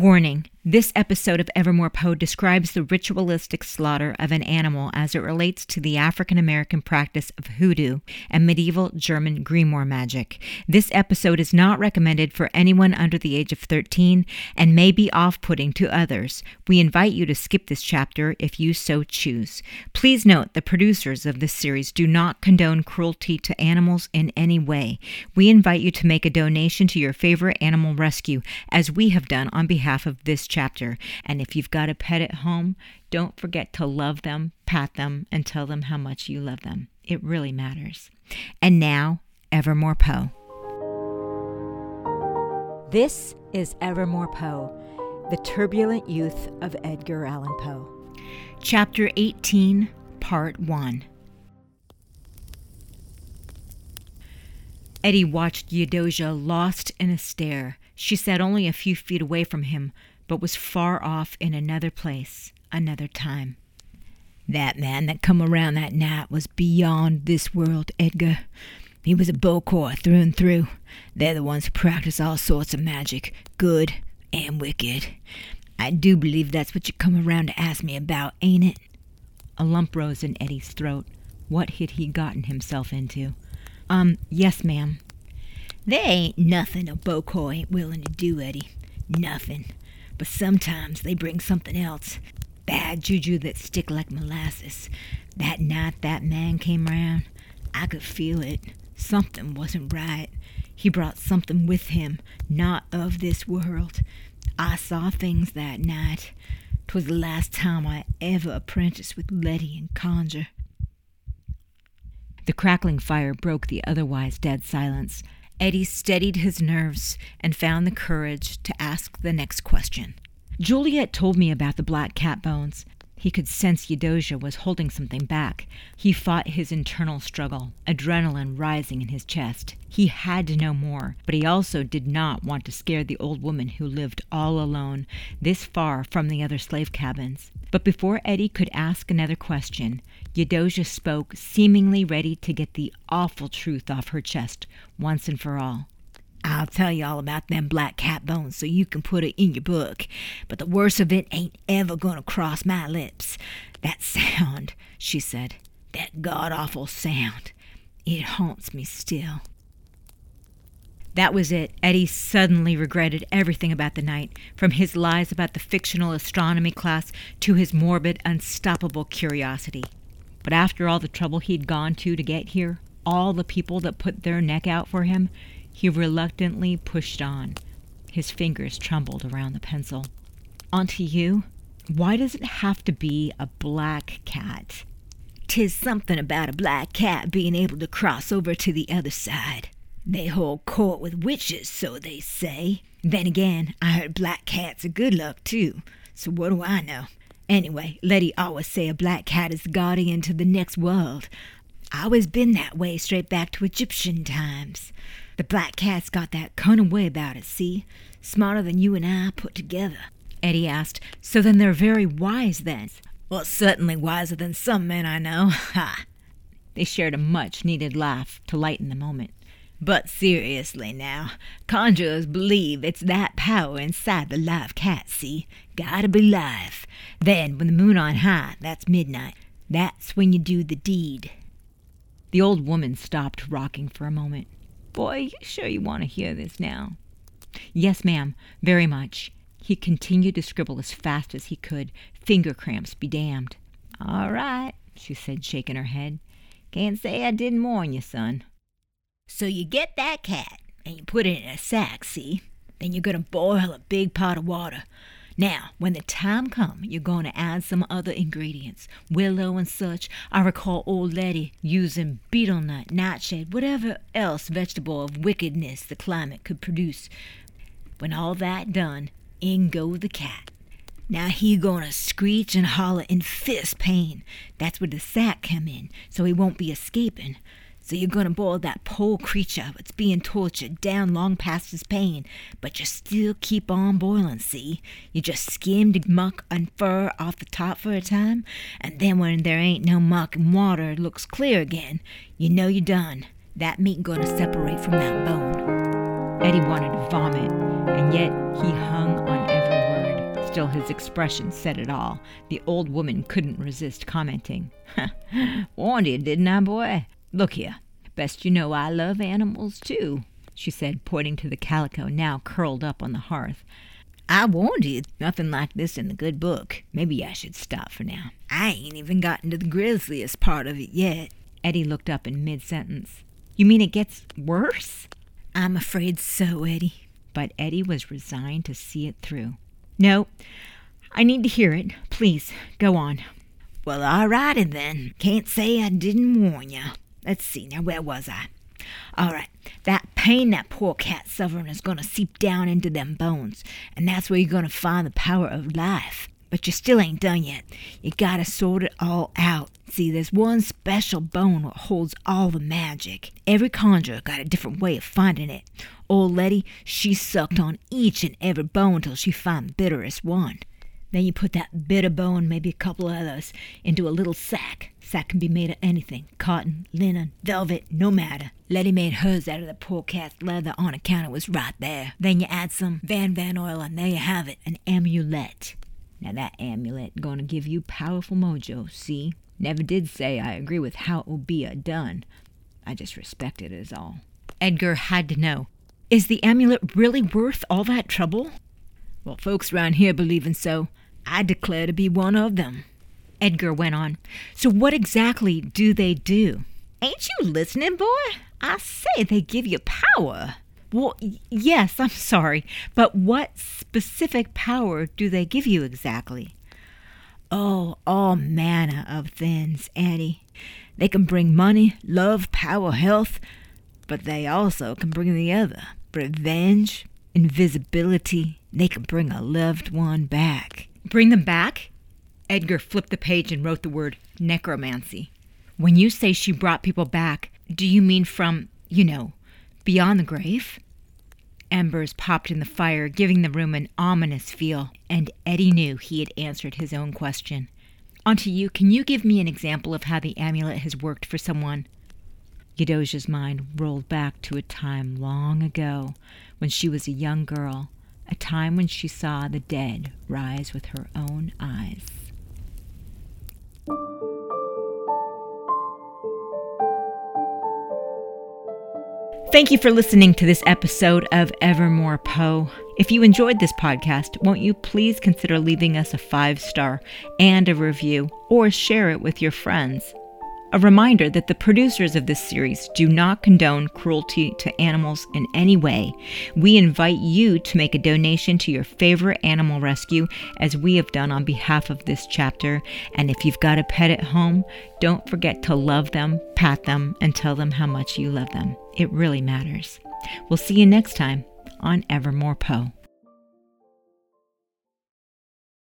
Warning this episode of Evermore Poe describes the ritualistic slaughter of an animal as it relates to the African American practice of hoodoo and medieval German grimoire magic. This episode is not recommended for anyone under the age of 13 and may be off putting to others. We invite you to skip this chapter if you so choose. Please note the producers of this series do not condone cruelty to animals in any way. We invite you to make a donation to your favorite animal rescue, as we have done on behalf of this chapter. And if you've got a pet at home, don't forget to love them, pat them, and tell them how much you love them. It really matters. And now, Evermore Poe. This is Evermore Poe, the turbulent youth of Edgar Allan Poe. Chapter 18, Part 1. Eddie watched Eudosia lost in a stare. She sat only a few feet away from him, but was far off in another place, another time. That man that come around that night was beyond this world, Edgar. He was a Bokor through and through. They're the ones who practice all sorts of magic, good and wicked. I do believe that's what you come around to ask me about, ain't it? A lump rose in Eddie's throat. What had he gotten himself into? Um, yes, ma'am. There ain't nothing a Bokor ain't willing to do, Eddie. Nothing. But sometimes they bring something else. Bad juju that stick like molasses. That night that man came round, I could feel it. Something wasn't right. He brought something with him, not of this world. I saw things that night. 'Twas the last time I ever apprenticed with Letty and conjure. The crackling fire broke the otherwise dead silence. Eddie steadied his nerves and found the courage to ask the next question. Juliet told me about the black cat bones. He could sense Eudosia was holding something back. He fought his internal struggle, adrenaline rising in his chest. He had to know more, but he also did not want to scare the old woman who lived all alone, this far from the other slave cabins. But before Eddie could ask another question, Eudosia spoke, seemingly ready to get the awful truth off her chest once and for all. I'll tell you all about them black cat bones so you can put it in your book, but the worst of it ain't ever gonna cross my lips. That sound, she said, that god awful sound, it haunts me still. That was it. Eddie suddenly regretted everything about the night, from his lies about the fictional astronomy class to his morbid, unstoppable curiosity. But after all the trouble he'd gone to to get here, all the people that put their neck out for him, he reluctantly pushed on. His fingers trembled around the pencil. Auntie you, why does it have to be a black cat? Tis something about a black cat being able to cross over to the other side. They hold court with witches, so they say. Then again, I heard black cats are good luck too, so what do I know? Anyway, Letty always say a black cat is the guardian to the next world. I always been that way straight back to Egyptian times. The black cat's got that cunning way about it, see? Smarter than you and I put together. Eddie asked, So then they're very wise then? Well, certainly wiser than some men I know. Ha! They shared a much needed laugh to lighten the moment. But seriously now, conjurers believe it's that power inside the live cat, see? Gotta be live. Then, when the moon on high, that's midnight, that's when you do the deed. The old woman stopped rocking for a moment. Boy, you sure you want to hear this now? Yes, ma'am, very much. He continued to scribble as fast as he could. Finger cramps be damned. All right, she said, shaking her head. Can't say I didn't warn you, son. So you get that cat and you put it in a sack, see? Then you're going to boil a big pot of water. Now, when the time come, you're going to add some other ingredients, willow and such. I recall old Letty using betel nut, nightshade, whatever else vegetable of wickedness the climate could produce. When all that done, in go the cat. Now he gonna screech and holler in fist pain. That's where the sack come in, so he won't be escaping. So you're gonna boil that poor creature that's being tortured down long past his pain, but you still keep on boiling, see? You just skim the muck and fur off the top for a time, and then when there ain't no muck and water looks clear again, you know you're done. That meat gonna separate from that bone. Eddie wanted to vomit, and yet he hung on every word. Still, his expression said it all. The old woman couldn't resist commenting. Warned you, didn't I, boy? Look here. Best you know I love animals, too, she said, pointing to the calico now curled up on the hearth. I warned you, nothing like this in the good book. Maybe I should stop for now. I ain't even gotten to the grisliest part of it yet. Eddie looked up in mid sentence. You mean it gets worse? I'm afraid so, Eddie. But Eddie was resigned to see it through. No, I need to hear it. Please, go on. Well, all righty then. Can't say I didn't warn you. Let's see, now where was I? All right, that pain that poor cat suffering is going to seep down into them bones, and that's where you're going to find the power of life. But you still ain't done yet. You gotta sort it all out. See, there's one special bone that holds all the magic. Every conjurer got a different way of finding it. Old Letty, she sucked on each and every bone till she found the bitterest one. Then you put that bitter bone, maybe a couple others, into a little sack. Sack can be made of anything cotton, linen, velvet, no matter. Letty made hers out of the poor cat's leather on account it was right there. Then you add some Van Van oil, and there you have it an amulet. Now that amulet gonna give you powerful mojo, see? Never did say I agree with how it will be done. I just respect it as all. Edgar had to know. Is the amulet really worth all that trouble? Well, folks round here believin' so. I declare to be one of them. Edgar went on. So, what exactly do they do? Ain't you listening, boy? I say they give you power. Well, yes, I'm sorry, but what specific power do they give you exactly? Oh, all manner of things, Annie. They can bring money, love, power, health, but they also can bring the other revenge, invisibility. They can bring a loved one back. Bring them back? Edgar flipped the page and wrote the word necromancy. When you say she brought people back, do you mean from, you know, beyond the grave? Embers popped in the fire, giving the room an ominous feel, and Eddie knew he had answered his own question. Onto you, can you give me an example of how the amulet has worked for someone? Eudosia's mind rolled back to a time long ago when she was a young girl a time when she saw the dead rise with her own eyes. Thank you for listening to this episode of Evermore Poe. If you enjoyed this podcast, won't you please consider leaving us a five star and a review or share it with your friends? A reminder that the producers of this series do not condone cruelty to animals in any way. We invite you to make a donation to your favorite animal rescue, as we have done on behalf of this chapter. And if you've got a pet at home, don't forget to love them, pat them, and tell them how much you love them. It really matters. We'll see you next time on Evermore Poe.